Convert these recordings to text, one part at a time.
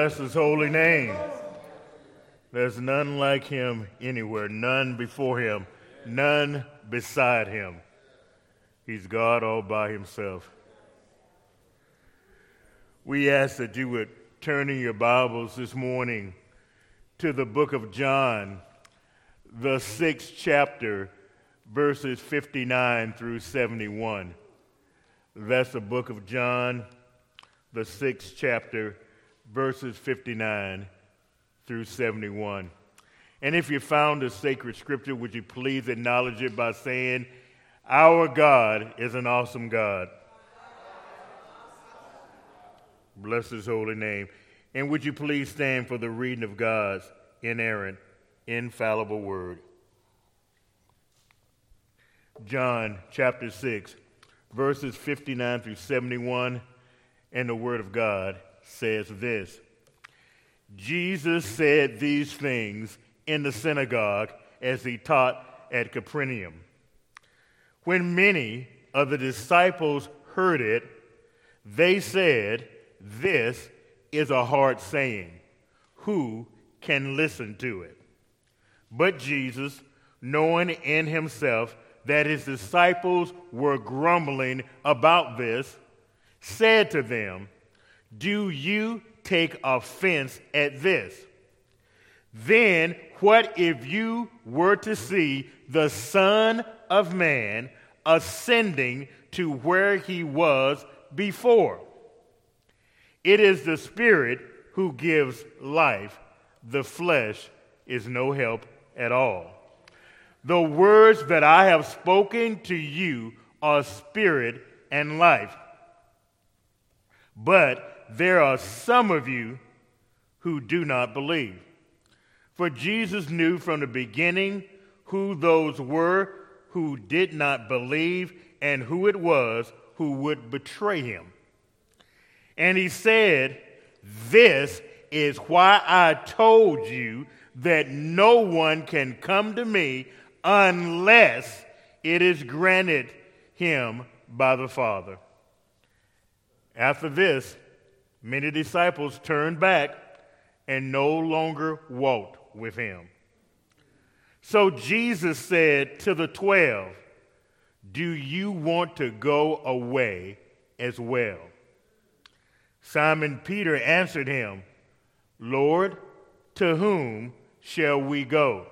Bless his holy name. There's none like him anywhere, none before him, none beside him. He's God all by himself. We ask that you would turn in your Bibles this morning to the book of John, the sixth chapter, verses 59 through 71. That's the book of John, the sixth chapter verses 59 through 71. And if you found a sacred scripture, would you please acknowledge it by saying, Our God is an awesome God. Bless his holy name. And would you please stand for the reading of God's inerrant, infallible word? John chapter 6, verses 59 through 71, and the word of God says this Jesus said these things in the synagogue as he taught at Capernaum. When many of the disciples heard it, they said, This is a hard saying. Who can listen to it? But Jesus, knowing in himself that his disciples were grumbling about this, said to them, do you take offense at this? Then what if you were to see the Son of Man ascending to where he was before? It is the Spirit who gives life, the flesh is no help at all. The words that I have spoken to you are spirit and life. But there are some of you who do not believe. For Jesus knew from the beginning who those were who did not believe and who it was who would betray him. And he said, This is why I told you that no one can come to me unless it is granted him by the Father. After this, Many disciples turned back and no longer walked with him. So Jesus said to the twelve, Do you want to go away as well? Simon Peter answered him, Lord, to whom shall we go?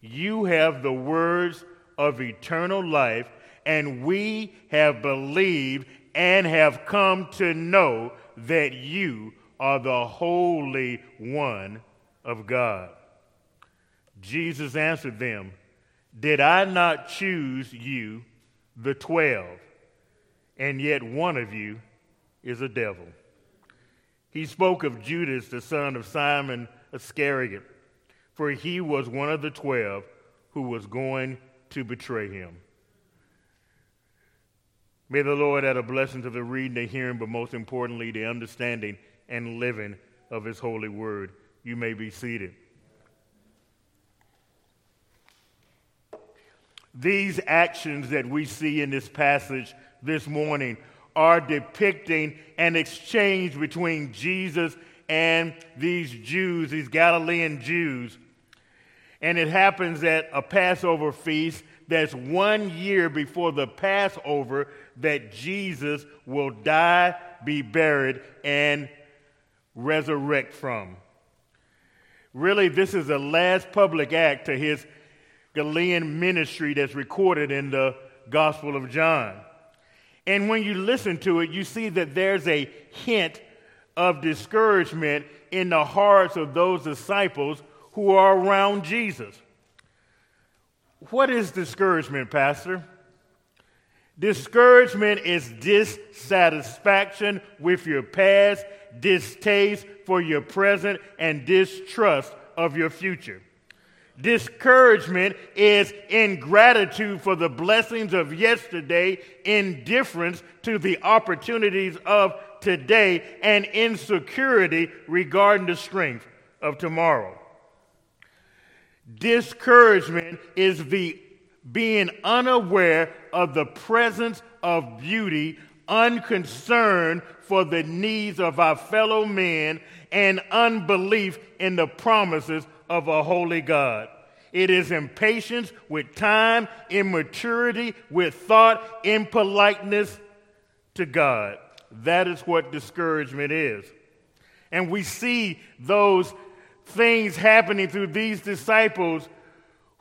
You have the words of eternal life, and we have believed and have come to know that you are the Holy One of God. Jesus answered them, Did I not choose you, the twelve, and yet one of you is a devil? He spoke of Judas, the son of Simon Iscariot, for he was one of the twelve who was going to betray him. May the Lord add a blessing to the reading, the hearing, but most importantly, the understanding and living of His holy word. You may be seated. These actions that we see in this passage this morning are depicting an exchange between Jesus and these Jews, these Galilean Jews. And it happens at a Passover feast that's one year before the Passover that Jesus will die, be buried, and resurrect from. Really, this is the last public act to his Galilean ministry that's recorded in the Gospel of John. And when you listen to it, you see that there's a hint of discouragement in the hearts of those disciples who are around Jesus. What is discouragement, Pastor? Discouragement is dissatisfaction with your past, distaste for your present, and distrust of your future. Discouragement is ingratitude for the blessings of yesterday, indifference to the opportunities of today, and insecurity regarding the strength of tomorrow. Discouragement is the being unaware of the presence of beauty unconcern for the needs of our fellow men, and unbelief in the promises of a holy God. It is impatience with time, immaturity with thought, impoliteness to God. That is what discouragement is. And we see those things happening through these disciples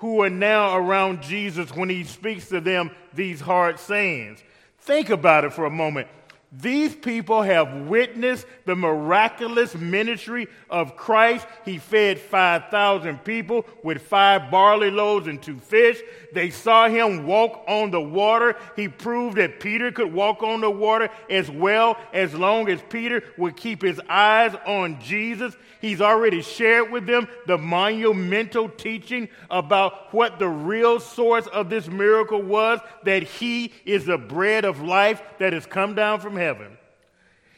who are now around Jesus when he speaks to them these hard sayings. Think about it for a moment. These people have witnessed the miraculous ministry of Christ. He fed 5,000 people with five barley loaves and two fish. They saw him walk on the water. He proved that Peter could walk on the water as well as long as Peter would keep his eyes on Jesus. He's already shared with them the monumental teaching about what the real source of this miracle was that He is the bread of life that has come down from heaven.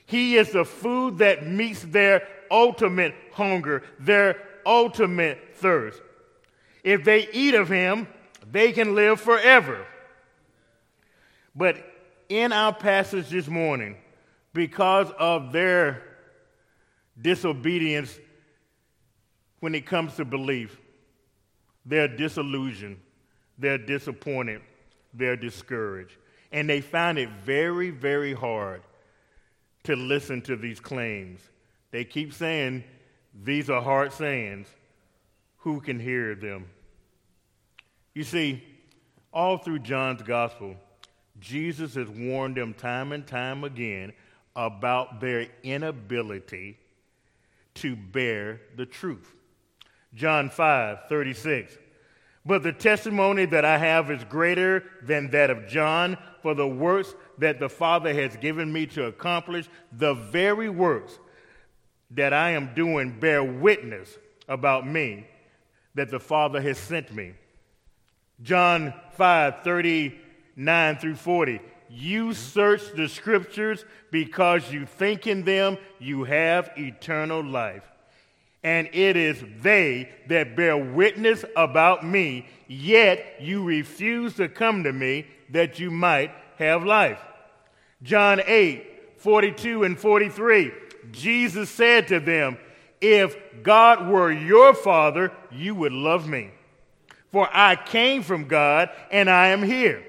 He is the food that meets their ultimate hunger, their ultimate thirst. If they eat of Him, they can live forever. But in our passage this morning, because of their disobedience when it comes to belief. They're disillusioned, they're disappointed, they're discouraged. And they find it very, very hard to listen to these claims. They keep saying these are hard sayings. Who can hear them? You see, all through John's gospel, Jesus has warned them time and time again about their inability to bear the truth. John 5 36. But the testimony that I have is greater than that of John, for the works that the Father has given me to accomplish, the very works that I am doing bear witness about me that the Father has sent me. John 5 39 through 40. You search the scriptures because you think in them you have eternal life. And it is they that bear witness about me, yet you refuse to come to me that you might have life. John 8, 42 and 43. Jesus said to them, If God were your father, you would love me. For I came from God and I am here.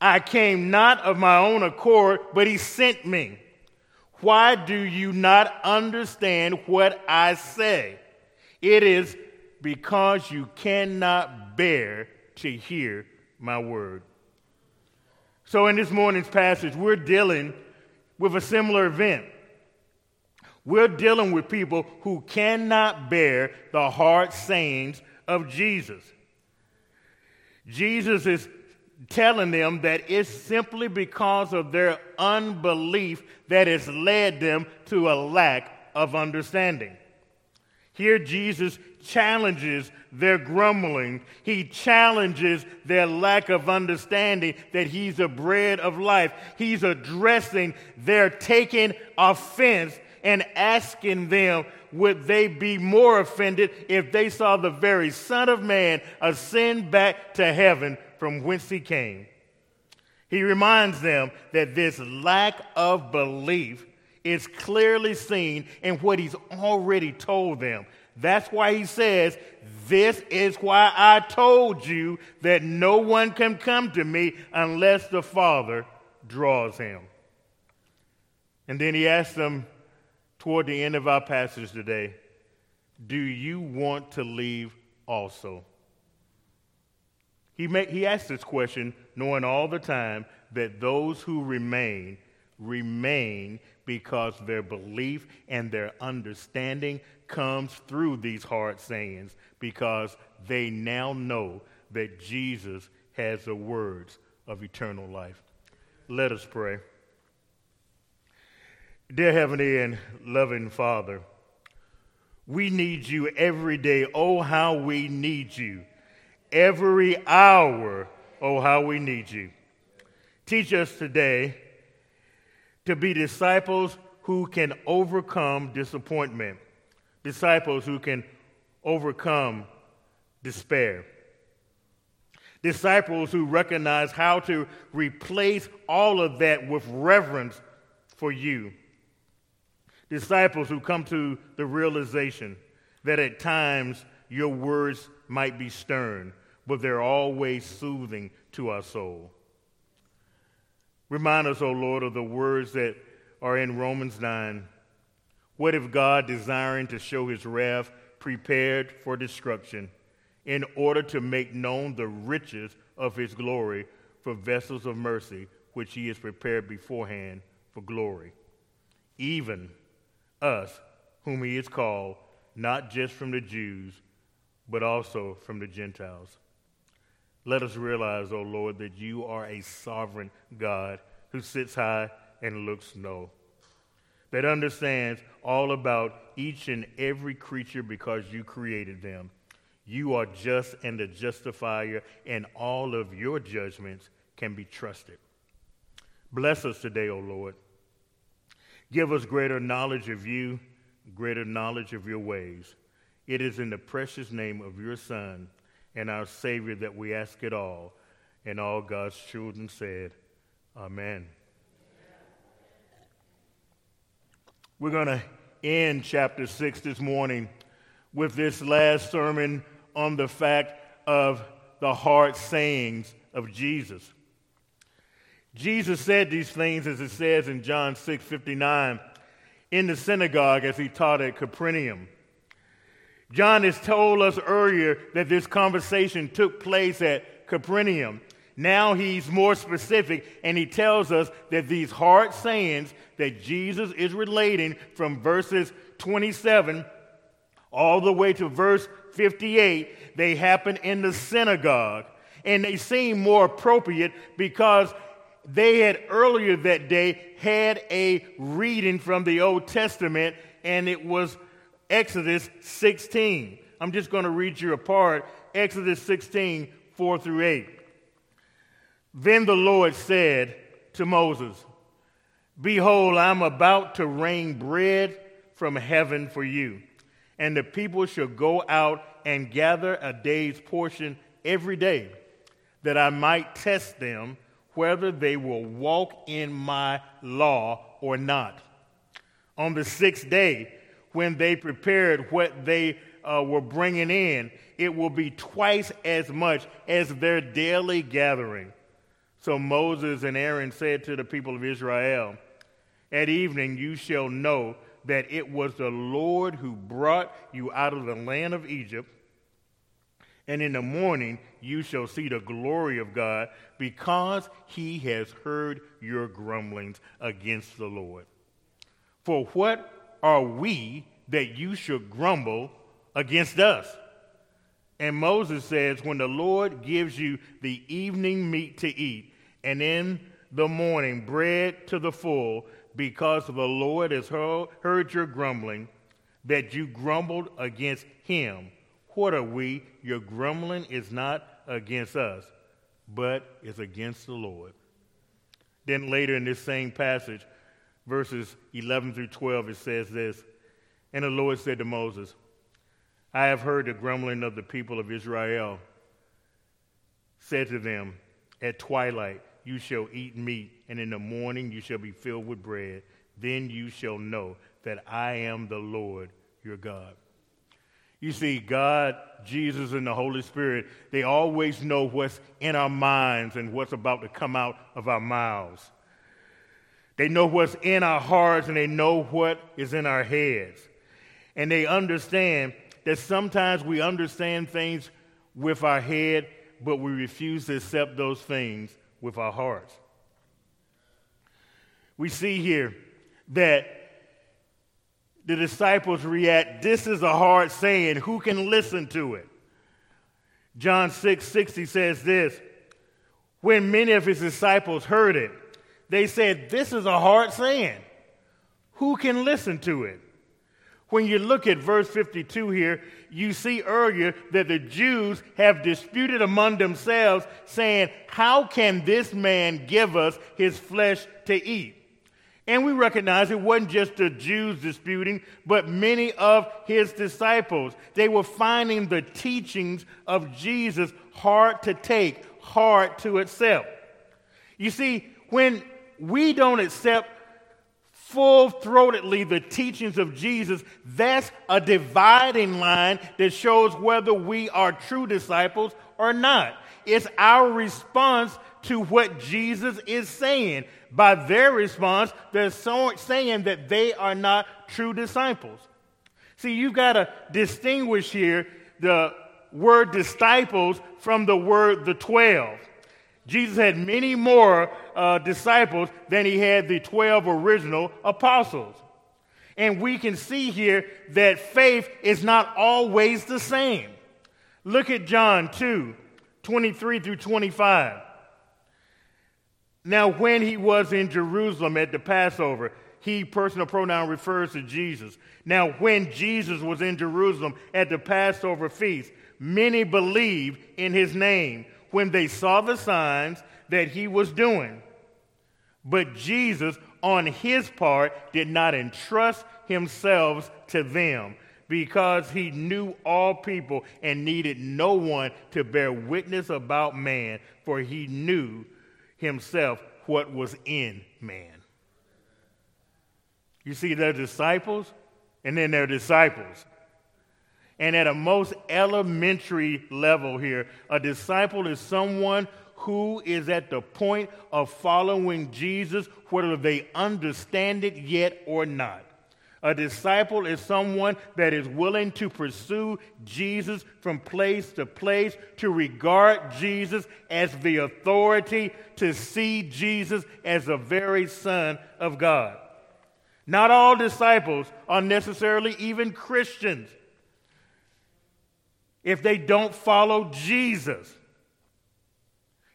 I came not of my own accord, but he sent me. Why do you not understand what I say? It is because you cannot bear to hear my word. So, in this morning's passage, we're dealing with a similar event. We're dealing with people who cannot bear the hard sayings of Jesus. Jesus is telling them that it's simply because of their unbelief that has led them to a lack of understanding. Here, Jesus challenges their grumbling. He challenges their lack of understanding that He's the bread of life. He's addressing their taking offense and asking them, would they be more offended if they saw the very Son of Man ascend back to heaven from whence he came. He reminds them that this lack of belief is clearly seen in what he's already told them. That's why he says, This is why I told you that no one can come to me unless the Father draws him. And then he asks them toward the end of our passage today, Do you want to leave also? He, may, he asked this question knowing all the time that those who remain remain because their belief and their understanding comes through these hard sayings because they now know that Jesus has the words of eternal life. Let us pray. Dear Heavenly and loving Father, we need you every day. Oh, how we need you every hour. Oh, how we need you. Teach us today to be disciples who can overcome disappointment, disciples who can overcome despair, Disciples who recognize how to replace all of that with reverence for you. Disciples who come to the realization that at times your words might be stern, but they're always soothing to our soul. Remind us, O Lord, of the words that are in Romans 9. What if God, desiring to show his wrath, prepared for destruction, in order to make known the riches of his glory for vessels of mercy, which he has prepared beforehand for glory? Even us, whom he has called, not just from the Jews, but also from the Gentiles. Let us realize, O oh Lord, that you are a sovereign God who sits high and looks low, that understands all about each and every creature because you created them. You are just and the justifier, and all of your judgments can be trusted. Bless us today, O Lord. Give us greater knowledge of you, greater knowledge of your ways. It is in the precious name of your Son and our Savior that we ask it all. And all God's children said, Amen. We're going to end chapter 6 this morning with this last sermon on the fact of the hard sayings of Jesus. Jesus said these things, as it says in John 6 59, in the synagogue as he taught at Capernaum. John has told us earlier that this conversation took place at Capernaum. Now he's more specific and he tells us that these hard sayings that Jesus is relating from verses 27 all the way to verse 58, they happen in the synagogue. And they seem more appropriate because they had earlier that day had a reading from the Old Testament and it was Exodus 16. I'm just going to read you a part Exodus 16, 4 through 8. Then the Lord said to Moses, Behold, I'm about to rain bread from heaven for you, and the people shall go out and gather a day's portion every day, that I might test them whether they will walk in my law or not. On the sixth day, when they prepared what they uh, were bringing in, it will be twice as much as their daily gathering. So Moses and Aaron said to the people of Israel, At evening you shall know that it was the Lord who brought you out of the land of Egypt. And in the morning you shall see the glory of God, because he has heard your grumblings against the Lord. For what are we that you should grumble against us? And Moses says, When the Lord gives you the evening meat to eat, and in the morning bread to the full, because the Lord has heard your grumbling, that you grumbled against him. What are we? Your grumbling is not against us, but is against the Lord. Then later in this same passage, verses 11 through 12, it says this And the Lord said to Moses, I have heard the grumbling of the people of Israel. Said to them, At twilight you shall eat meat, and in the morning you shall be filled with bread. Then you shall know that I am the Lord your God. You see, God, Jesus, and the Holy Spirit, they always know what's in our minds and what's about to come out of our mouths. They know what's in our hearts and they know what is in our heads. And they understand that sometimes we understand things with our head, but we refuse to accept those things with our hearts. We see here that the disciples react, This is a hard saying. Who can listen to it? John 6 60 says this When many of his disciples heard it, they said, This is a hard saying. Who can listen to it? When you look at verse 52 here, you see earlier that the Jews have disputed among themselves, saying, How can this man give us his flesh to eat? And we recognize it wasn't just the Jews disputing, but many of his disciples. They were finding the teachings of Jesus hard to take, hard to accept. You see, when we don't accept full throatedly the teachings of Jesus, that's a dividing line that shows whether we are true disciples or not. It's our response to what Jesus is saying. By their response, they're so saying that they are not true disciples. See, you've got to distinguish here the word disciples from the word the twelve. Jesus had many more uh, disciples than he had the 12 original apostles. And we can see here that faith is not always the same. Look at John 2 23 through 25. Now, when he was in Jerusalem at the Passover, he, personal pronoun, refers to Jesus. Now, when Jesus was in Jerusalem at the Passover feast, many believed in his name when they saw the signs that he was doing. But Jesus, on his part, did not entrust himself to them because he knew all people and needed no one to bear witness about man, for he knew himself what was in man. You see, they're disciples, and then they're disciples. And at a most elementary level here, a disciple is someone who is at the point of following Jesus, whether they understand it yet or not. A disciple is someone that is willing to pursue Jesus from place to place, to regard Jesus as the authority, to see Jesus as the very Son of God. Not all disciples are necessarily even Christians if they don't follow Jesus.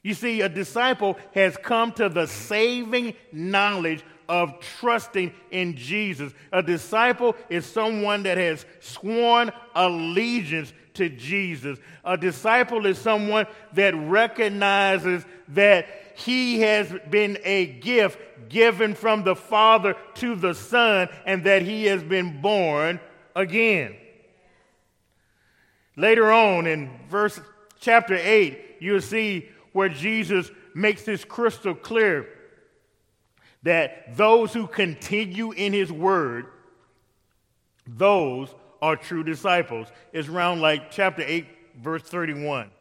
You see, a disciple has come to the saving knowledge of trusting in Jesus. A disciple is someone that has sworn allegiance to Jesus. A disciple is someone that recognizes that he has been a gift given from the Father to the Son and that he has been born again. Later on in verse chapter 8, you'll see where Jesus makes this crystal clear that those who continue in his word, those are true disciples. It's around like chapter 8, verse 31.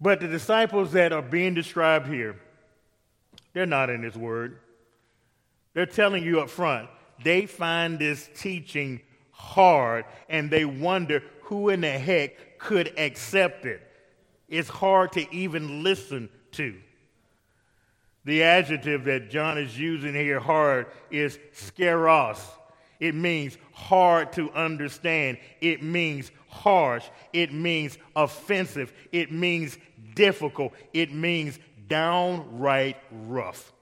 But the disciples that are being described here, they're not in his word. They're telling you up front, they find this teaching hard and they wonder who in the heck could accept it? It's hard to even listen to. The adjective that John is using here, hard, is skleros. It means hard to understand. It means harsh. It means offensive. It means difficult. It means downright rough.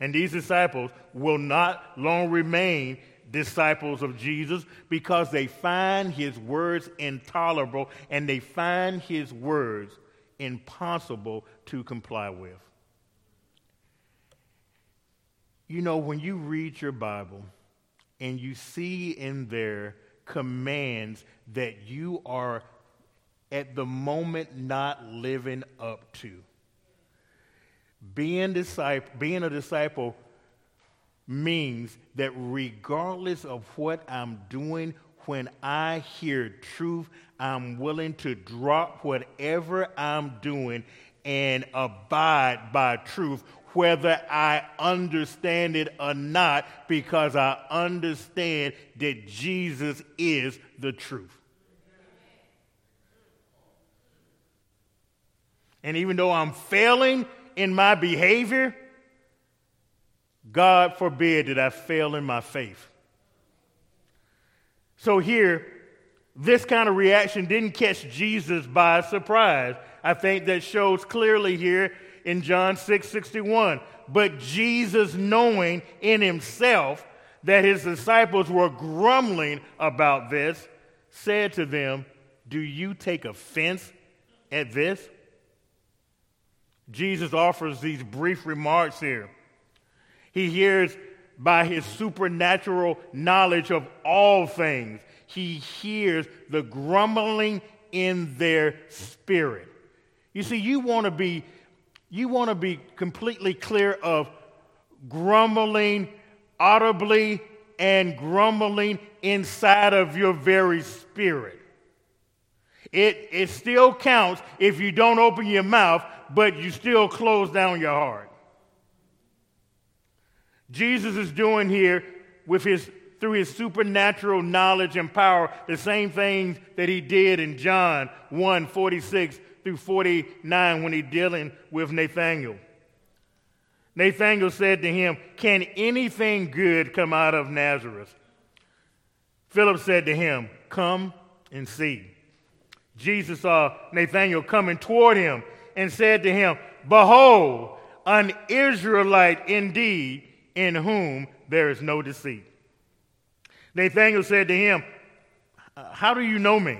And these disciples will not long remain disciples of Jesus because they find his words intolerable and they find his words impossible to comply with. You know, when you read your Bible and you see in there commands that you are at the moment not living up to, being, disciple, being a disciple means that regardless of what I'm doing, when I hear truth, I'm willing to drop whatever I'm doing and abide by truth, whether I understand it or not, because I understand that Jesus is the truth. And even though I'm failing in my behavior, God forbid that I fail in my faith. So here, this kind of reaction didn't catch Jesus by surprise. I think that shows clearly here in John 6 61. But Jesus, knowing in himself that his disciples were grumbling about this, said to them, Do you take offense at this? Jesus offers these brief remarks here. He hears by his supernatural knowledge of all things. He hears the grumbling in their spirit. You see, you want to be you want to be completely clear of grumbling audibly and grumbling inside of your very spirit. It, it still counts if you don't open your mouth, but you still close down your heart. Jesus is doing here with his through his supernatural knowledge and power the same things that he did in John 1 46 through 49 when he's dealing with Nathanael. Nathanael said to him, Can anything good come out of Nazareth? Philip said to him, Come and see. Jesus saw Nathanael coming toward him and said to him, Behold, an Israelite indeed, in whom there is no deceit. Nathanael said to him, uh, How do you know me?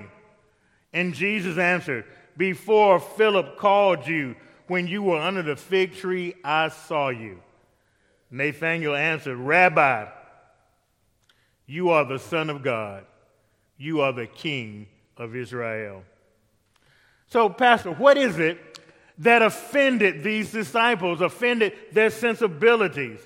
And Jesus answered, Before Philip called you, when you were under the fig tree, I saw you. Nathanael answered, Rabbi, you are the Son of God. You are the King of Israel. So, Pastor, what is it that offended these disciples, offended their sensibilities?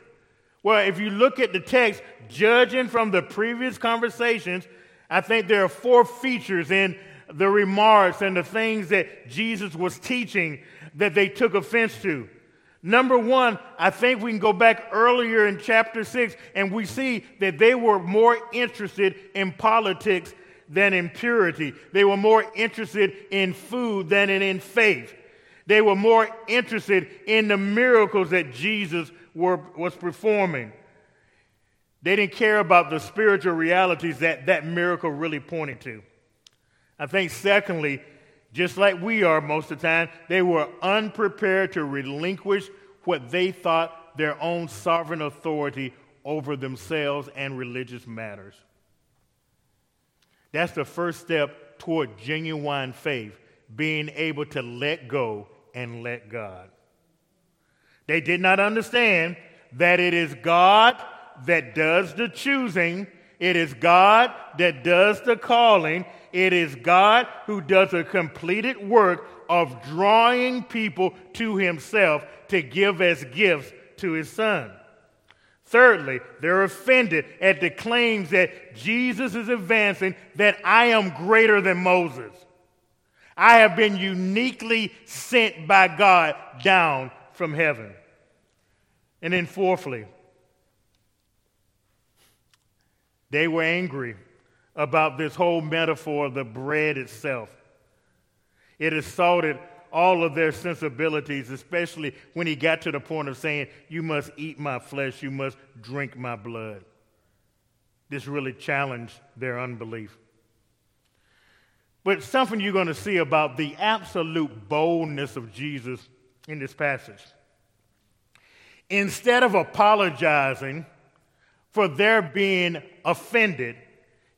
Well, if you look at the text, judging from the previous conversations, I think there are four features in the remarks and the things that Jesus was teaching that they took offense to. Number one, I think we can go back earlier in chapter six and we see that they were more interested in politics than in purity. They were more interested in food than in, faith. They were more interested in the miracles that Jesus were, was performing. They didn't care about the spiritual realities that that miracle really pointed to. I think, secondly, just like we are most of the time, they were unprepared to relinquish what they thought their own sovereign authority over themselves and religious matters. That's the first step toward genuine faith, being able to let go and let God. They did not understand that it is God that does the choosing, it is God that does the calling, it is God who does a completed work of drawing people to himself to give as gifts to his son. Thirdly, they're offended at the claims that Jesus is advancing that I am greater than Moses. I have been uniquely sent by God down from heaven. And then, fourthly, they were angry about this whole metaphor of the bread itself. It assaulted all of their sensibilities, especially when he got to the point of saying, You must eat my flesh, you must drink my blood. This really challenged their unbelief. But something you're going to see about the absolute boldness of Jesus in this passage. Instead of apologizing for their being offended,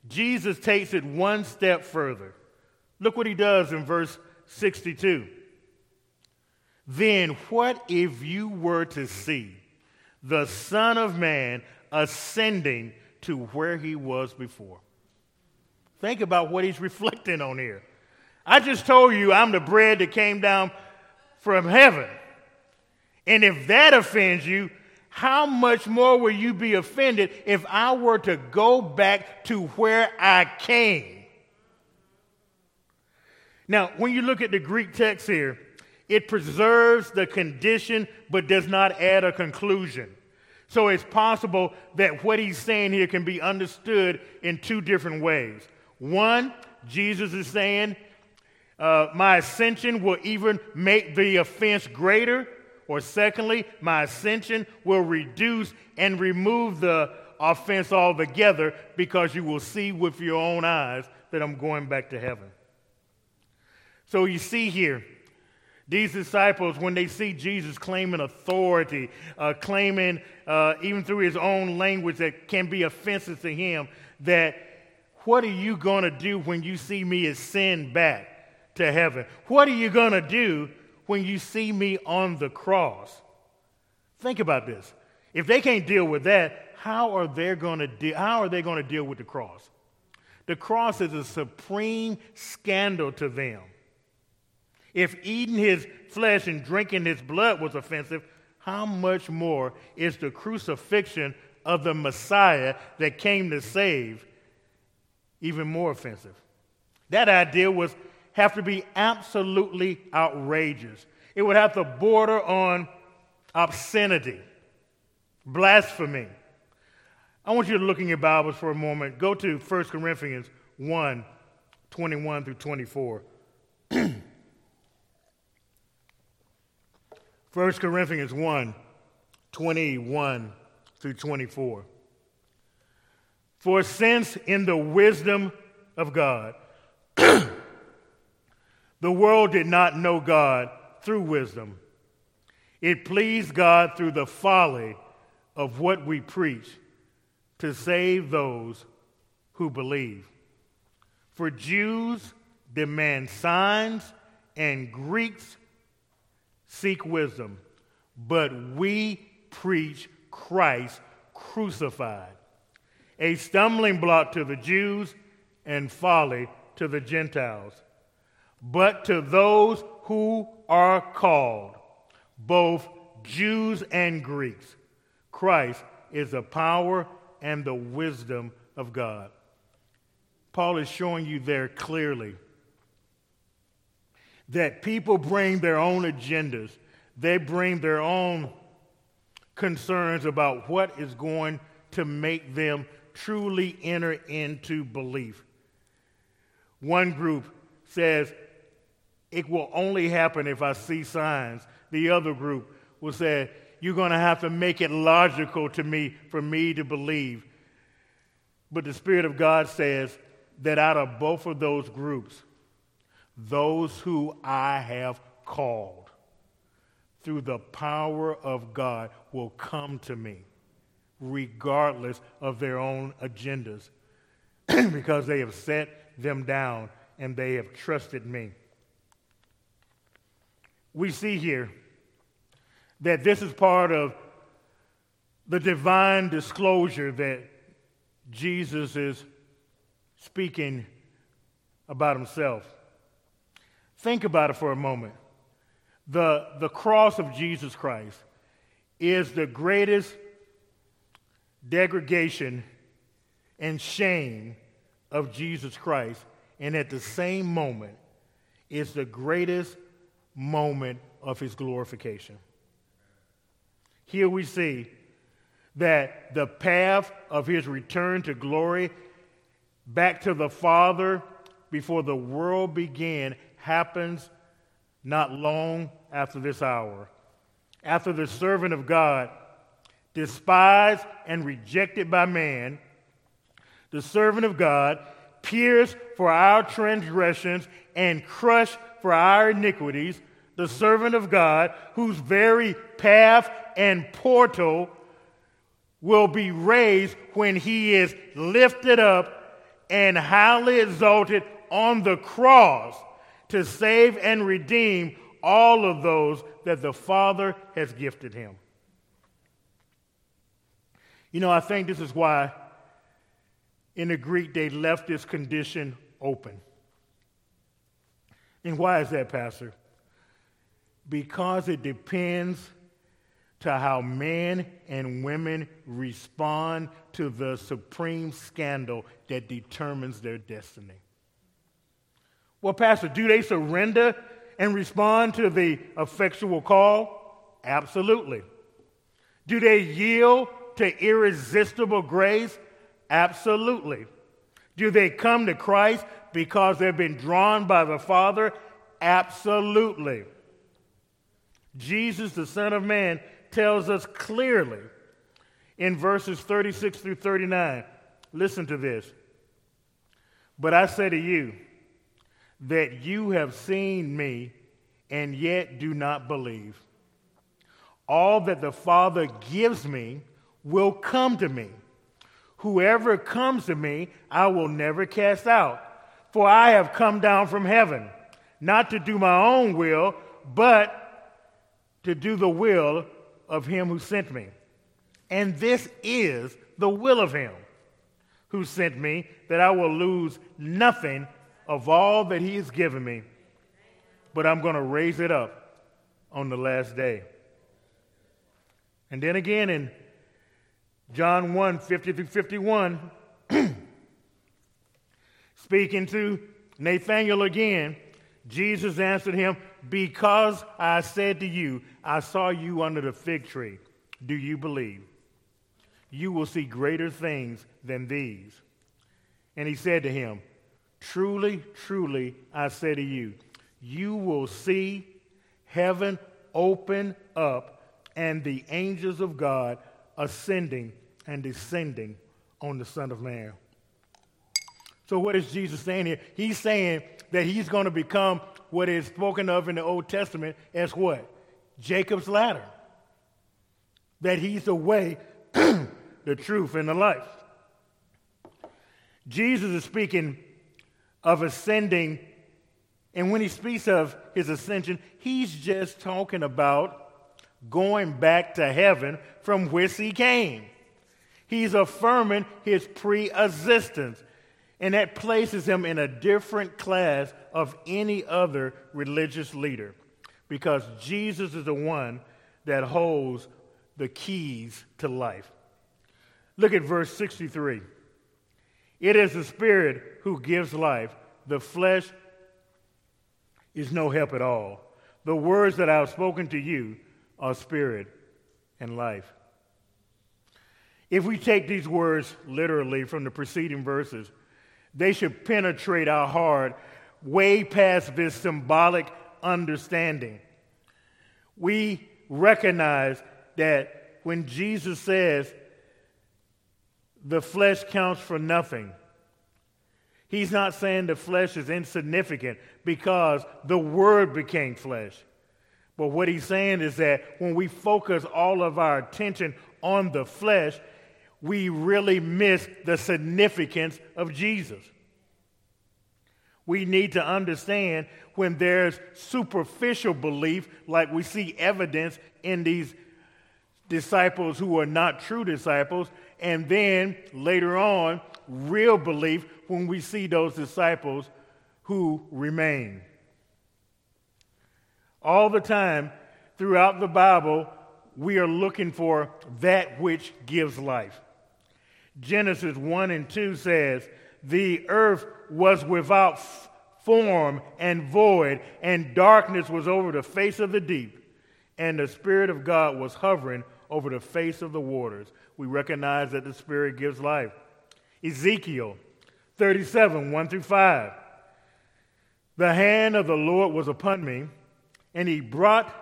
Jesus takes it one step further. Look what he does in verse 62. Then what if you were to see the Son of Man ascending to where he was before? Think about what he's reflecting on here. I just told you I'm the bread that came down from heaven. And if that offends you, how much more will you be offended if I were to go back to where I came? Now, when you look at the Greek text here, it preserves the condition but does not add a conclusion. So it's possible that what he's saying here can be understood in two different ways. One, Jesus is saying, uh, My ascension will even make the offense greater. Or secondly, my ascension will reduce and remove the offense altogether because you will see with your own eyes that I'm going back to heaven. So you see here, these disciples, when they see Jesus claiming authority, uh, claiming uh, even through his own language that can be offensive to him, that what are you going to do when you see me ascend back to heaven? What are you going to do when you see me on the cross. Think about this. If they can't deal with that, how are they going to de- how are they going to deal with the cross? The cross is a supreme scandal to them. If eating his flesh and drinking his blood was offensive, how much more is the crucifixion of the Messiah that came to save even more offensive? That idea was have to be absolutely outrageous. It would have to border on obscenity, blasphemy. I want you to look in your Bibles for a moment. Go to 1 Corinthians 1 21 through 24. 1 Corinthians 1 21 through 24. For since in the wisdom of God, the world did not know God through wisdom, it pleased God through the folly of what we preach to save those who believe. For Jews demand signs and Greeks seek wisdom, but we preach Christ crucified, a stumbling block to the Jews and folly to the Gentiles. But to those who are called, both Jews and Greeks, Christ is the power and the wisdom of God. Paul is showing you there clearly that people bring their own agendas, they bring their own concerns about what is going to make them truly enter into belief. One group says, it will only happen if I see signs. The other group will say, you're going to have to make it logical to me for me to believe. But the Spirit of God says that out of both of those groups, those who I have called through the power of God will come to me, regardless of their own agendas, because they have set them down and they have trusted me. We see here that this is part of the divine disclosure that Jesus is speaking about himself. Think about it for a moment. The, the cross of Jesus Christ is the greatest degradation and shame of Jesus Christ, and at the same moment, is the greatest moment of his glorification. Here we see that the path of his return to glory back to the Father before the world began happens not long after this hour. After the servant of God, despised and rejected by man, the servant of God, pierced for our transgressions and crushed for our iniquities, the servant of God, whose very path and portal will be raised when he is lifted up and highly exalted on the cross to save and redeem all of those that the Father has gifted him. You know, I think this is why in the Greek they left this condition open. And why is that, Pastor? Because it depends to how men and women respond to the supreme scandal that determines their destiny. Well, Pastor, do they surrender and respond to the effectual call? Absolutely. Do they yield to irresistible grace? Absolutely. Do they come to Christ because they've been drawn by the Father? Absolutely. Jesus, the Son of Man, tells us clearly in verses 36 through 39. Listen to this. But I say to you, that you have seen me and yet do not believe. All that the Father gives me will come to me. Whoever comes to me, I will never cast out. For I have come down from heaven, not to do my own will, but to do the will of him who sent me. And this is the will of him who sent me, that I will lose nothing of all that he has given me, but I'm going to raise it up on the last day. And then again in John 1 50 through 51, speaking to Nathanael again, Jesus answered him, Because I said to you, I saw you under the fig tree. Do you believe? You will see greater things than these. And he said to him, Truly, truly, I say to you, you will see heaven open up and the angels of God ascending and descending on the Son of Man. So, what is Jesus saying here? He's saying that he's going to become what is spoken of in the Old Testament as what? Jacob's ladder. That he's the way, the truth, and the life. Jesus is speaking of ascending, and when he speaks of his ascension, he's just talking about going back to heaven from whence he came. He's affirming his pre existence, and that places him in a different class of any other religious leader because Jesus is the one that holds the keys to life. Look at verse 63. It is the Spirit who gives life. The flesh is no help at all. The words that I have spoken to you are spirit and life. If we take these words literally from the preceding verses, they should penetrate our heart way past this symbolic understanding. We recognize that when Jesus says, the flesh counts for nothing. He's not saying the flesh is insignificant because the Word became flesh. But what he's saying is that when we focus all of our attention on the flesh, we really miss the significance of Jesus. We need to understand when there's superficial belief, like we see evidence in these disciples who are not true disciples, and then later on, real belief when we see those disciples who remain. All the time throughout the Bible, we are looking for that which gives life. Genesis 1 and 2 says, The earth was without form and void, and darkness was over the face of the deep, and the Spirit of God was hovering over the face of the waters. We recognize that the Spirit gives life. Ezekiel 37, 1 through 5. The hand of the Lord was upon me, and he brought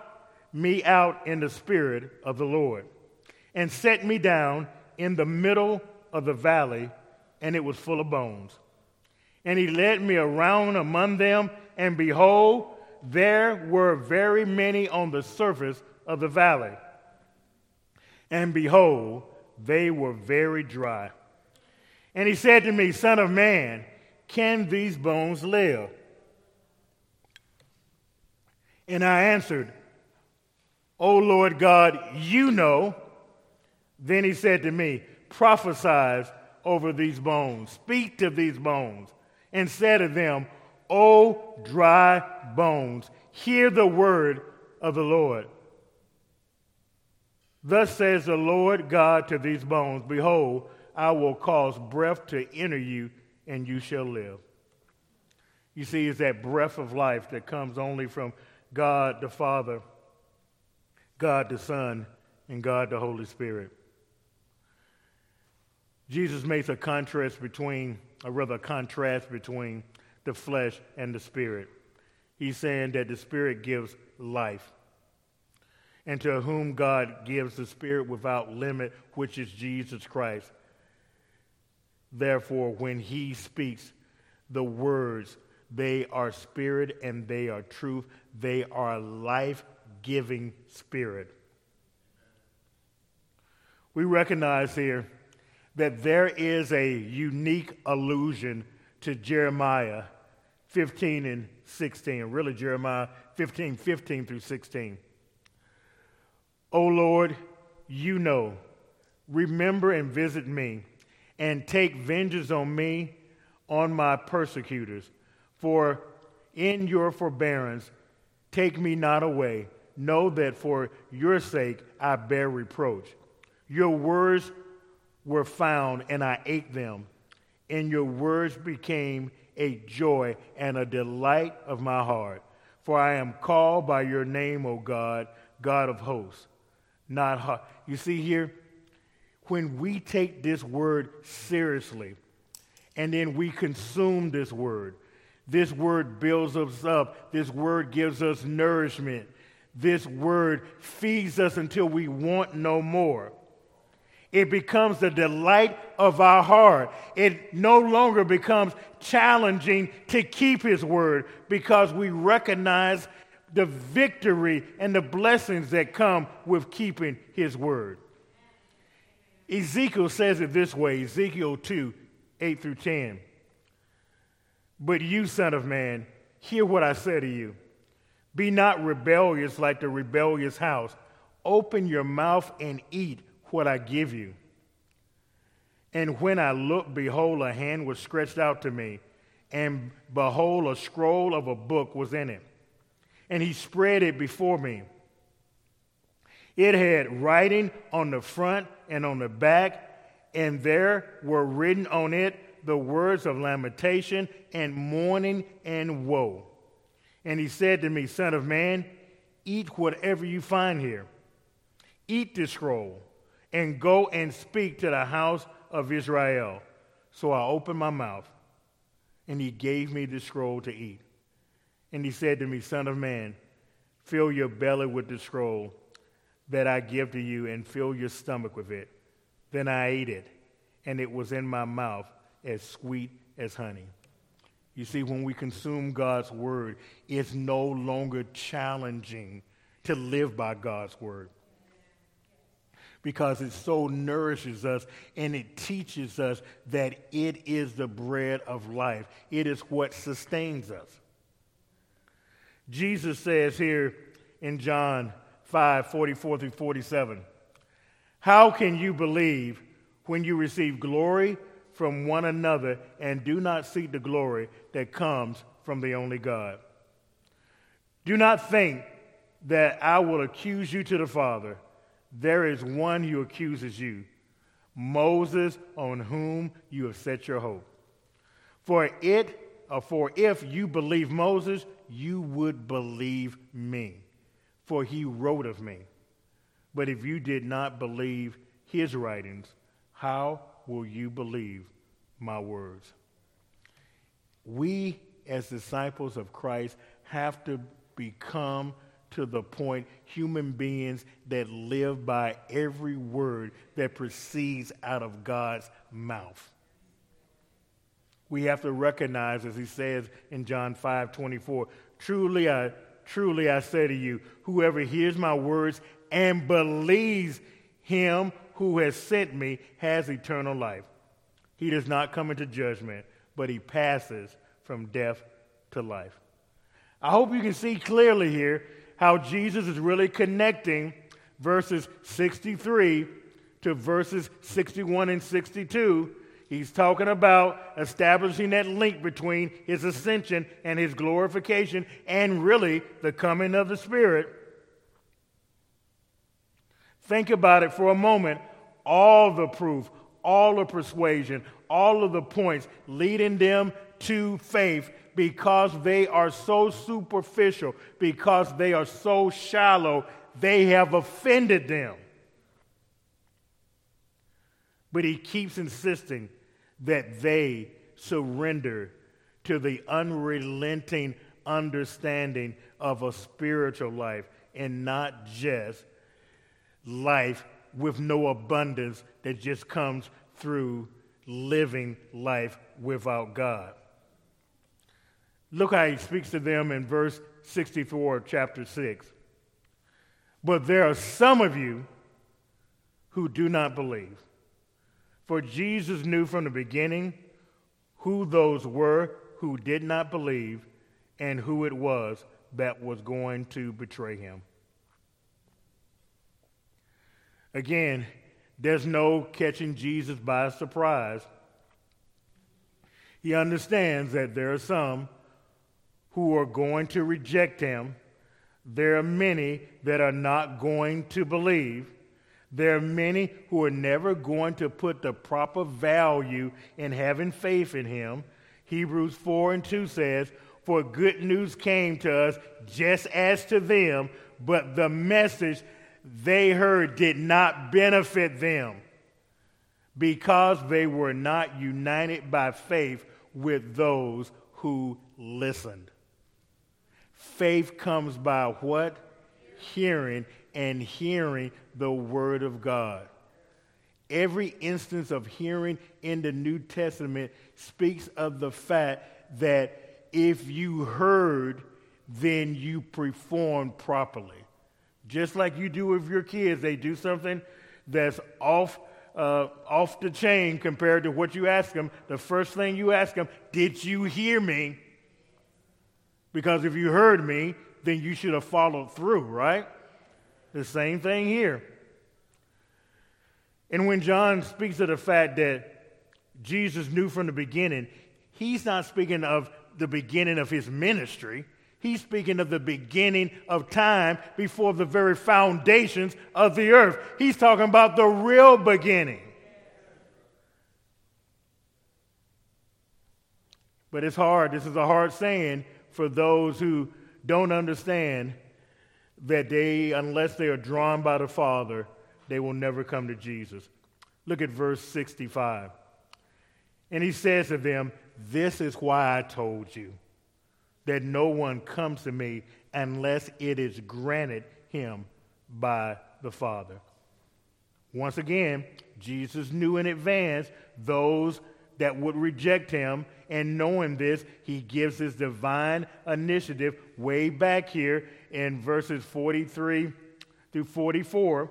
me out in the spirit of the Lord, and set me down in the middle of the valley, and it was full of bones. And he led me around among them, and behold, there were very many on the surface of the valley. And behold, they were very dry. And he said to me, Son of man, can these bones live? And I answered, O Lord God, you know. Then he said to me, Prophesy over these bones, speak to these bones, and said to them, O dry bones, hear the word of the Lord. Thus says the Lord God to these bones Behold, I will cause breath to enter you, and you shall live. You see, it's that breath of life that comes only from God the Father, God the Son, and God the Holy Spirit. Jesus makes a contrast between, or rather, a contrast between the flesh and the spirit. He's saying that the spirit gives life and to whom God gives the Spirit without limit, which is Jesus Christ. Therefore, when he speaks the words, they are spirit and they are truth. They are life giving spirit. We recognize here that there is a unique allusion to Jeremiah 15 and 16, really Jeremiah 15, 15 through 16. O Lord, you know, remember and visit me, and take vengeance on me, on my persecutors. For in your forbearance Take me not away. Know that for your sake I bear reproach. Your words were found, and I ate them, and your words became a joy and a delight of my heart. For I am called by your name, O God, God of hosts. Not. You see here, when we take this word seriously and then we consume this word, this word builds us up. This word gives us nourishment. This word feeds us until we want no more. It becomes the delight of our heart. It no longer becomes challenging to keep His word because we recognize the victory and the blessings that come with keeping His word. Ezekiel says it this way Ezekiel 2 8 through 10. But you, son of man, hear what I say to you. Be not rebellious like the rebellious house. Open your mouth and eat what I give you. And when I looked, behold, a hand was stretched out to me, and behold, a scroll of a book was in it. And he spread it before me. It had writing on the front and on the back, and there were written on it the words of lamentation and mourning and woe. And he said to me, Son of man, eat whatever you find here. Eat this scroll and go and speak to the house of Israel. So I opened my mouth, and he gave me the scroll to eat. And he said to me, Son of man, fill your belly with the scroll that I give to you, and fill your stomach with it. Then I ate it, and it was in my mouth as sweet as honey. You see, when we consume God's word, it's no longer challenging to live by God's word because it so nourishes us and it teaches us that it is the bread of life. It is what sustains us. Jesus says here in John 5 44 through 47, How can you believe when you receive glory from one another and do not seek the glory that comes from the only God? Do not think that I will accuse you to the Father. There is one who accuses you, Moses, on whom you have set your hope. For it, or uh, for if you believe Moses, you would believe me, for he wrote of me. But if you did not believe his writings, how will you believe my words? We, as disciples of Christ, have to become to the point human beings that live by every word that proceeds out of God's mouth. We have to recognize, as he says in John 5 24, truly I, truly I say to you, whoever hears my words and believes him who has sent me has eternal life. He does not come into judgment, but he passes from death to life. I hope you can see clearly here how Jesus is really connecting verses 63 to verses 61 and 62. He's talking about establishing that link between his ascension and his glorification and really the coming of the Spirit. Think about it for a moment. All the proof, all the persuasion, all of the points leading them to faith because they are so superficial, because they are so shallow, they have offended them. But he keeps insisting that they surrender to the unrelenting understanding of a spiritual life and not just life with no abundance that just comes through living life without God. Look how he speaks to them in verse 64 of chapter 6. But there are some of you who do not believe. For Jesus knew from the beginning who those were who did not believe and who it was that was going to betray him. Again, there's no catching Jesus by surprise. He understands that there are some who are going to reject him, There are many that are not going to believe. There are many who are never going to put the proper value in having faith in Him. Hebrews 4 and 2 says, For good news came to us just as to them, but the message they heard did not benefit them because they were not united by faith with those who listened. Faith comes by what? Hearing, and hearing the Word of God. Every instance of hearing in the New Testament speaks of the fact that if you heard, then you performed properly. Just like you do with your kids, they do something that's off uh, off the chain compared to what you ask them, the first thing you ask them, Did you hear me? Because if you heard me, then you should have followed through, right? The same thing here. And when John speaks of the fact that Jesus knew from the beginning, he's not speaking of the beginning of his ministry. He's speaking of the beginning of time before the very foundations of the earth. He's talking about the real beginning. But it's hard. This is a hard saying for those who don't understand that they, unless they are drawn by the Father, they will never come to Jesus. Look at verse 65. And he says to them, This is why I told you that no one comes to me unless it is granted him by the Father. Once again, Jesus knew in advance those that would reject him, and knowing this, he gives his divine initiative way back here in verses 43 through 44.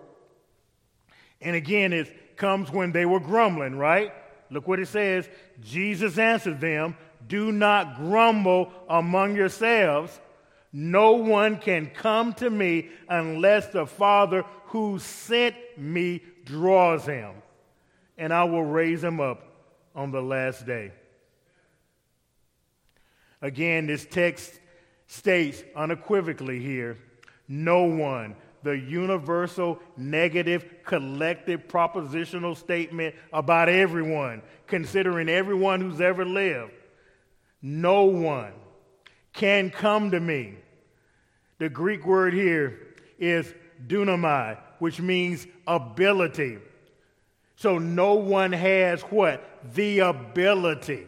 And again, it comes when they were grumbling, right? Look what it says. Jesus answered them, do not grumble among yourselves. No one can come to me unless the Father who sent me draws him, and I will raise him up on the last day. Again, this text states unequivocally here no one, the universal negative collective propositional statement about everyone, considering everyone who's ever lived no one can come to me. The Greek word here is dunamai, which means ability. So no one has what? The ability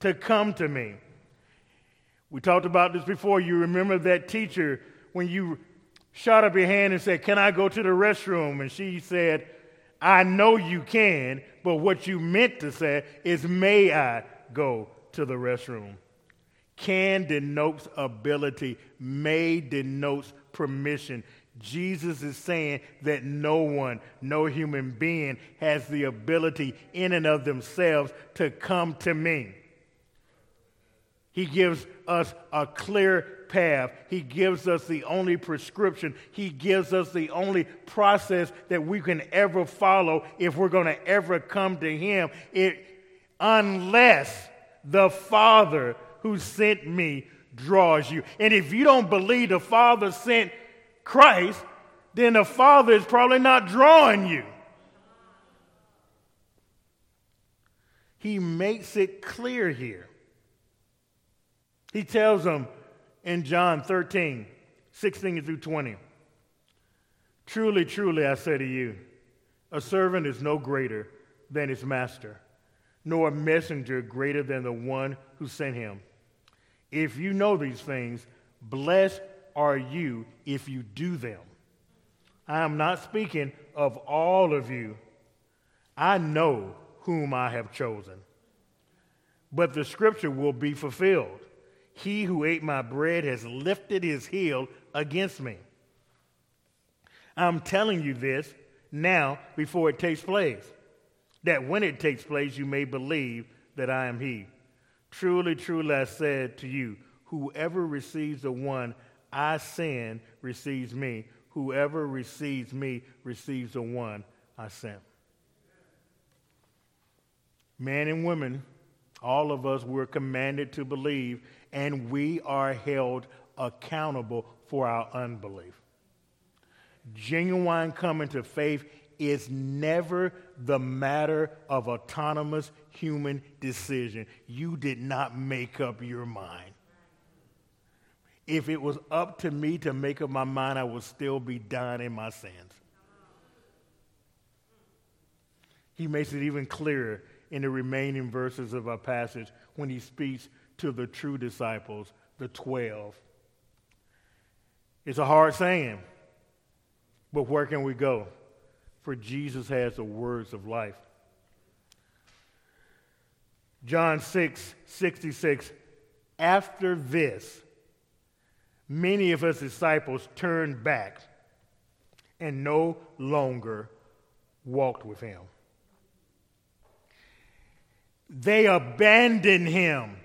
to come to me. We talked about this before. You remember that teacher when you shot up your hand and said, Can I go to the restroom? And she said, I know you can, but what you meant to say is, May I go to the restroom. Can denotes ability, may denotes permission. Jesus is saying that no one, no human being has the ability in and of themselves to come to me. He gives us a clear path. He gives us the only prescription. He gives us the only process that we can ever follow if we're going to ever come to Him. It, unless the Father who sent me draws you. And if you don't believe the Father sent Christ, then the Father is probably not drawing you. He makes it clear here. He tells them in John 13, 16 through 20 Truly, truly, I say to you, a servant is no greater than his master nor a messenger greater than the one who sent him. If you know these things, blessed are you if you do them. I am not speaking of all of you. I know whom I have chosen. But the scripture will be fulfilled. He who ate my bread has lifted his heel against me. I'm telling you this now before it takes place that when it takes place, you may believe that I am He. Truly, truly, I said to you, whoever receives the one I send receives me. Whoever receives me receives the one I sent. Men and women, all of us were commanded to believe, and we are held accountable for our unbelief. Genuine coming to faith is never the matter of autonomous human decision. You did not make up your mind. If it was up to me to make up my mind, I would still be dying in my sins. He makes it even clearer in the remaining verses of our passage when he speaks to the true disciples, the 12. It's a hard saying, but where can we go? For Jesus has the words of life. John 6 66. After this, many of his disciples turned back and no longer walked with him. They abandoned him.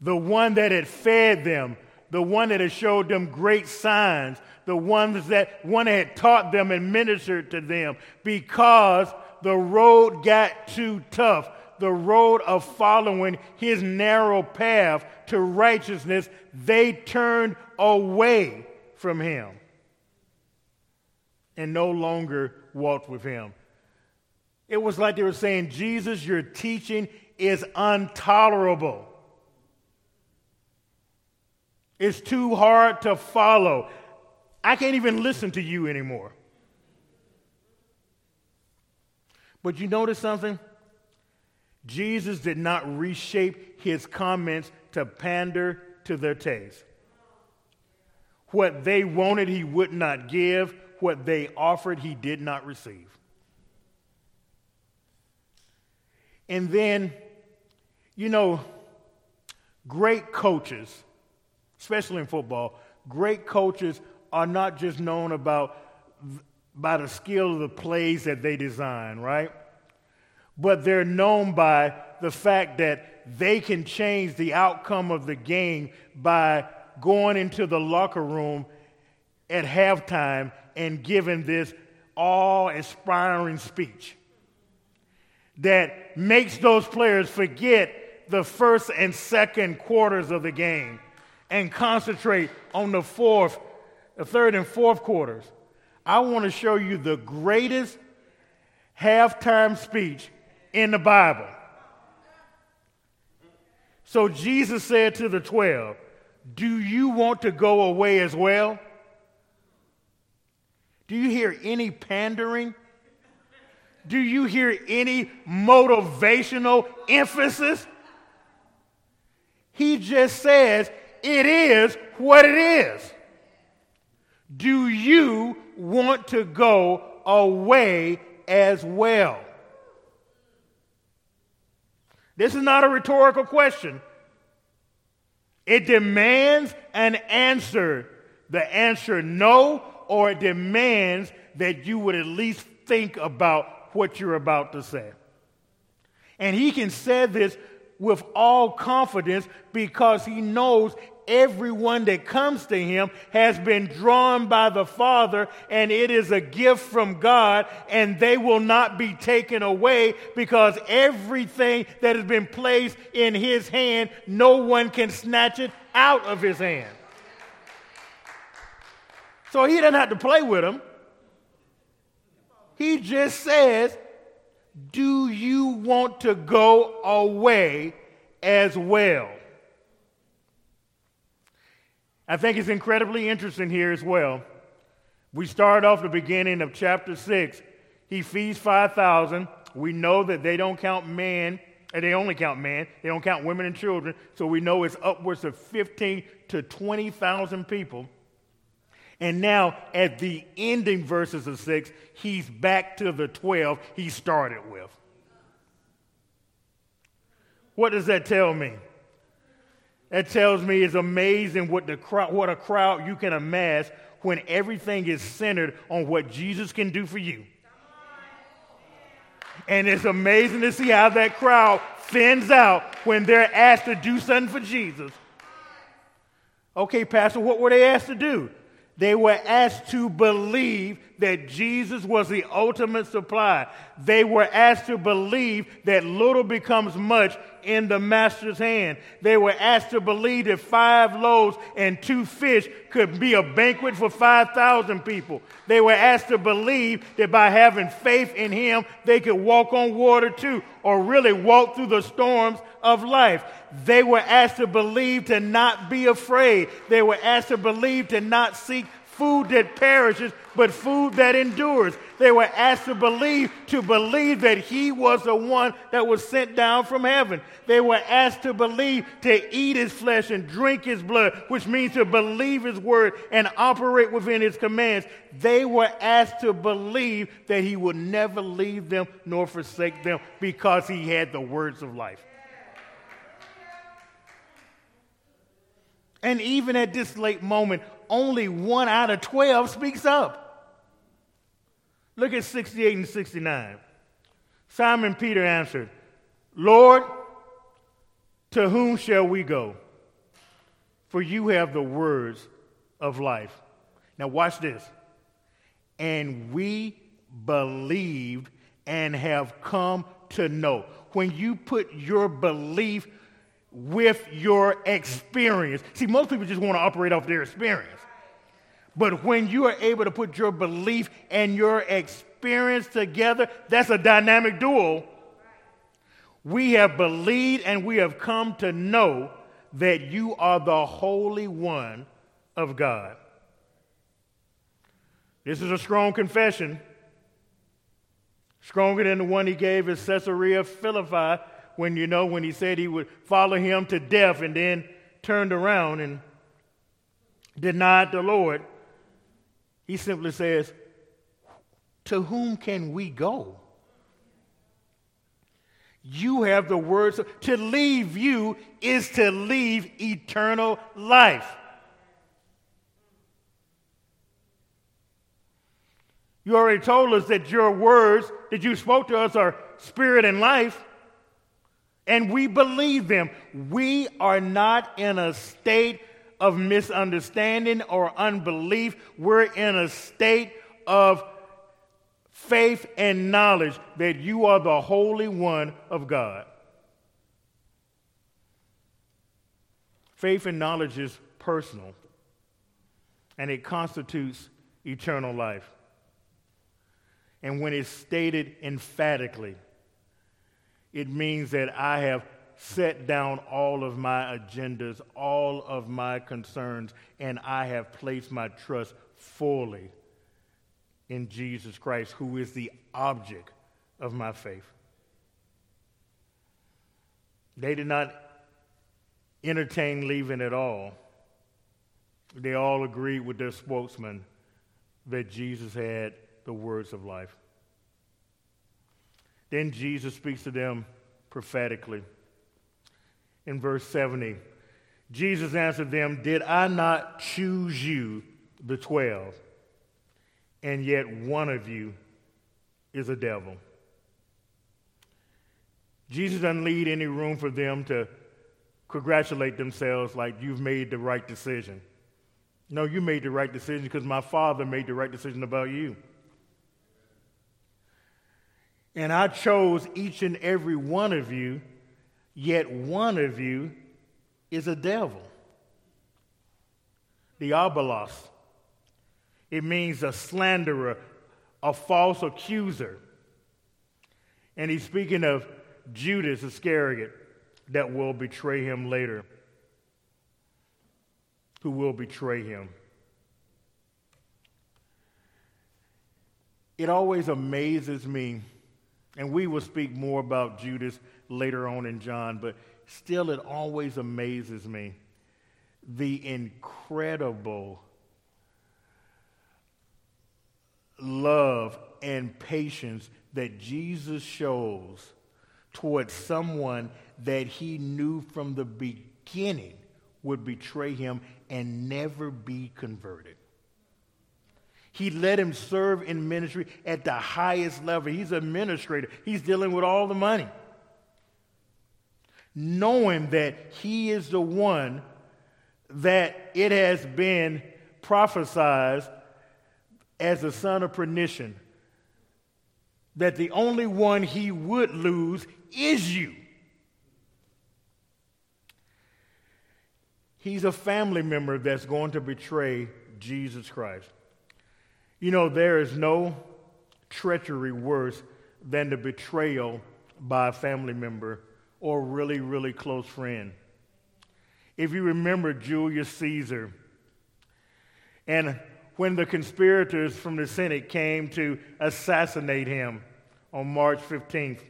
The one that had fed them, the one that had showed them great signs, the ones that one had taught them and ministered to them, because the road got too tough the road of following his narrow path to righteousness, they turned away from him and no longer walked with him. It was like they were saying, Jesus, your teaching is intolerable. It's too hard to follow. I can't even listen to you anymore. But you notice something? Jesus did not reshape his comments to pander to their taste. What they wanted, he would not give. What they offered, he did not receive. And then, you know, great coaches, especially in football, great coaches are not just known about by the skill of the plays that they design, right? But they're known by the fact that they can change the outcome of the game by going into the locker room at halftime and giving this awe inspiring speech that makes those players forget the first and second quarters of the game and concentrate on the fourth, the third and fourth quarters. I want to show you the greatest halftime speech in the Bible. So Jesus said to the 12, Do you want to go away as well? Do you hear any pandering? Do you hear any motivational emphasis? He just says, It is what it is. Do you want to go away as well? This is not a rhetorical question. It demands an answer. The answer no, or it demands that you would at least think about what you're about to say. And he can say this with all confidence because he knows everyone that comes to him has been drawn by the Father, and it is a gift from God, and they will not be taken away because everything that has been placed in his hand, no one can snatch it out of his hand. So he doesn't have to play with them. He just says, Do you want to go away as well? I think it's incredibly interesting here as well. We start off the beginning of chapter 6. He feeds 5,000. We know that they don't count men, and they only count men. They don't count women and children. So we know it's upwards of 15 to 20,000 people. And now, at the ending verses of 6, he's back to the 12 he started with. What does that tell me? That tells me it's amazing what, the crowd, what a crowd you can amass when everything is centered on what Jesus can do for you. And it's amazing to see how that crowd thins out when they're asked to do something for Jesus. Okay, Pastor, what were they asked to do? They were asked to believe that Jesus was the ultimate supply. They were asked to believe that little becomes much in the master's hand. They were asked to believe that five loaves and two fish could be a banquet for 5,000 people. They were asked to believe that by having faith in him, they could walk on water too, or really walk through the storms of life. They were asked to believe to not be afraid. They were asked to believe to not seek food that perishes, but food that endures. They were asked to believe, to believe that he was the one that was sent down from heaven. They were asked to believe to eat his flesh and drink his blood, which means to believe his word and operate within his commands. They were asked to believe that he would never leave them nor forsake them because he had the words of life. And even at this late moment, only one out of 12 speaks up. Look at 68 and 69. Simon Peter answered, Lord, to whom shall we go? For you have the words of life. Now, watch this. And we believed and have come to know. When you put your belief with your experience. See, most people just want to operate off their experience. But when you are able to put your belief and your experience together, that's a dynamic duo. We have believed and we have come to know that you are the Holy One of God. This is a strong confession, stronger than the one he gave at Caesarea Philippi when you know when he said he would follow him to death and then turned around and denied the Lord. He simply says, To whom can we go? You have the words. To leave you is to leave eternal life. You already told us that your words that you spoke to us are spirit and life and we believe them. We are not in a state of misunderstanding or unbelief. We're in a state of faith and knowledge that you are the Holy One of God. Faith and knowledge is personal, and it constitutes eternal life. And when it's stated emphatically, it means that I have set down all of my agendas, all of my concerns, and I have placed my trust fully in Jesus Christ, who is the object of my faith. They did not entertain leaving at all. They all agreed with their spokesman that Jesus had the words of life. Then Jesus speaks to them prophetically. In verse 70, Jesus answered them, Did I not choose you, the twelve, and yet one of you is a devil? Jesus doesn't leave any room for them to congratulate themselves like you've made the right decision. No, you made the right decision because my Father made the right decision about you. And I chose each and every one of you, yet one of you is a devil. Diabolos. It means a slanderer, a false accuser. And he's speaking of Judas Iscariot that will betray him later, who will betray him. It always amazes me and we will speak more about Judas later on in John, but still, it always amazes me the incredible love and patience that Jesus shows towards someone that he knew from the beginning would betray him and never be converted. He let him serve in ministry at the highest level. He's an administrator, he's dealing with all the money. Knowing that he is the one that it has been prophesied as the son of perdition, that the only one he would lose is you. He's a family member that's going to betray Jesus Christ. You know, there is no treachery worse than the betrayal by a family member or really, really close friend. If you remember Julius Caesar, and when the conspirators from the Senate came to assassinate him on March 15th,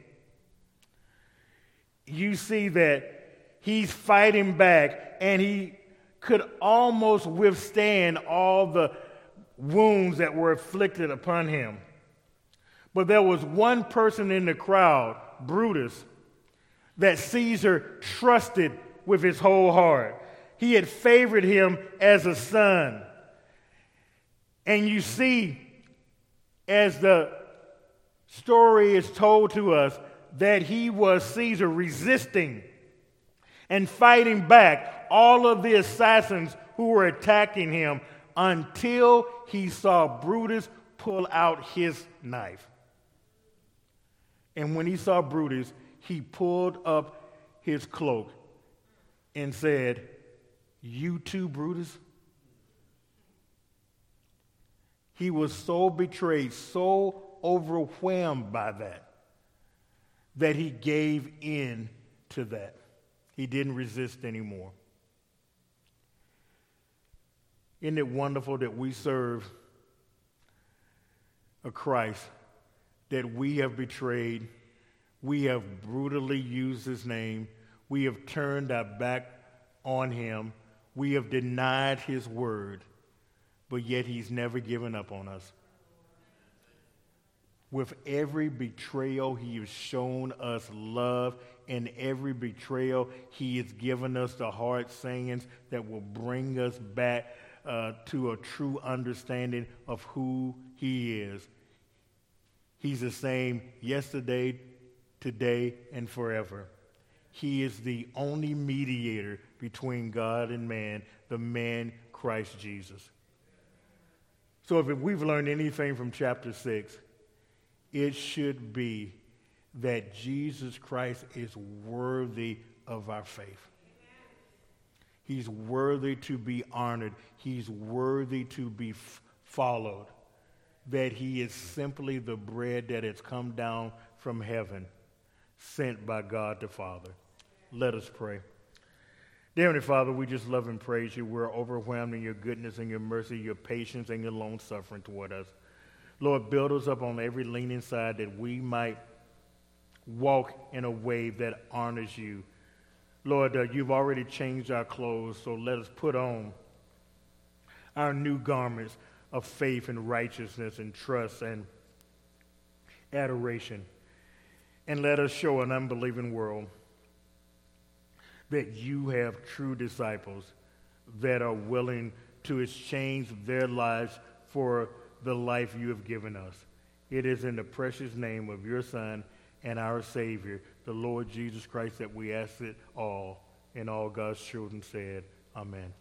you see that he's fighting back and he could almost withstand all the wounds that were inflicted upon him. But there was one person in the crowd, Brutus, that Caesar trusted with his whole heart. He had favored him as a son. And you see, as the story is told to us, that he was Caesar resisting and fighting back all of the assassins who were attacking him until he saw Brutus pull out his knife. And when he saw Brutus, he pulled up his cloak and said, You too, Brutus? He was so betrayed, so overwhelmed by that, that he gave in to that. He didn't resist anymore. Isn't it wonderful that we serve a Christ that we have betrayed, we have brutally used his name, we have turned our back on him, we have denied his word, but yet he's never given up on us. With every betrayal, he has shown us love. In every betrayal, he has given us the hard sayings that will bring us back uh, to a true understanding of who he is. He's the same yesterday, today, and forever. He is the only mediator between God and man, the man Christ Jesus. So, if we've learned anything from chapter 6, it should be that Jesus Christ is worthy of our faith. He's worthy to be honored. He's worthy to be f- followed. That he is simply the bread that has come down from heaven, sent by God the Father. Let us pray. Dear Heavenly Father, we just love and praise you. We're overwhelmed in your goodness and your mercy, your patience and your long suffering toward us. Lord, build us up on every leaning side that we might walk in a way that honors you. Lord, uh, you've already changed our clothes, so let us put on our new garments of faith and righteousness and trust and adoration. And let us show an unbelieving world that you have true disciples that are willing to exchange their lives for the life you have given us. It is in the precious name of your Son and our Savior, the Lord Jesus Christ, that we ask it all. And all God's children said, Amen.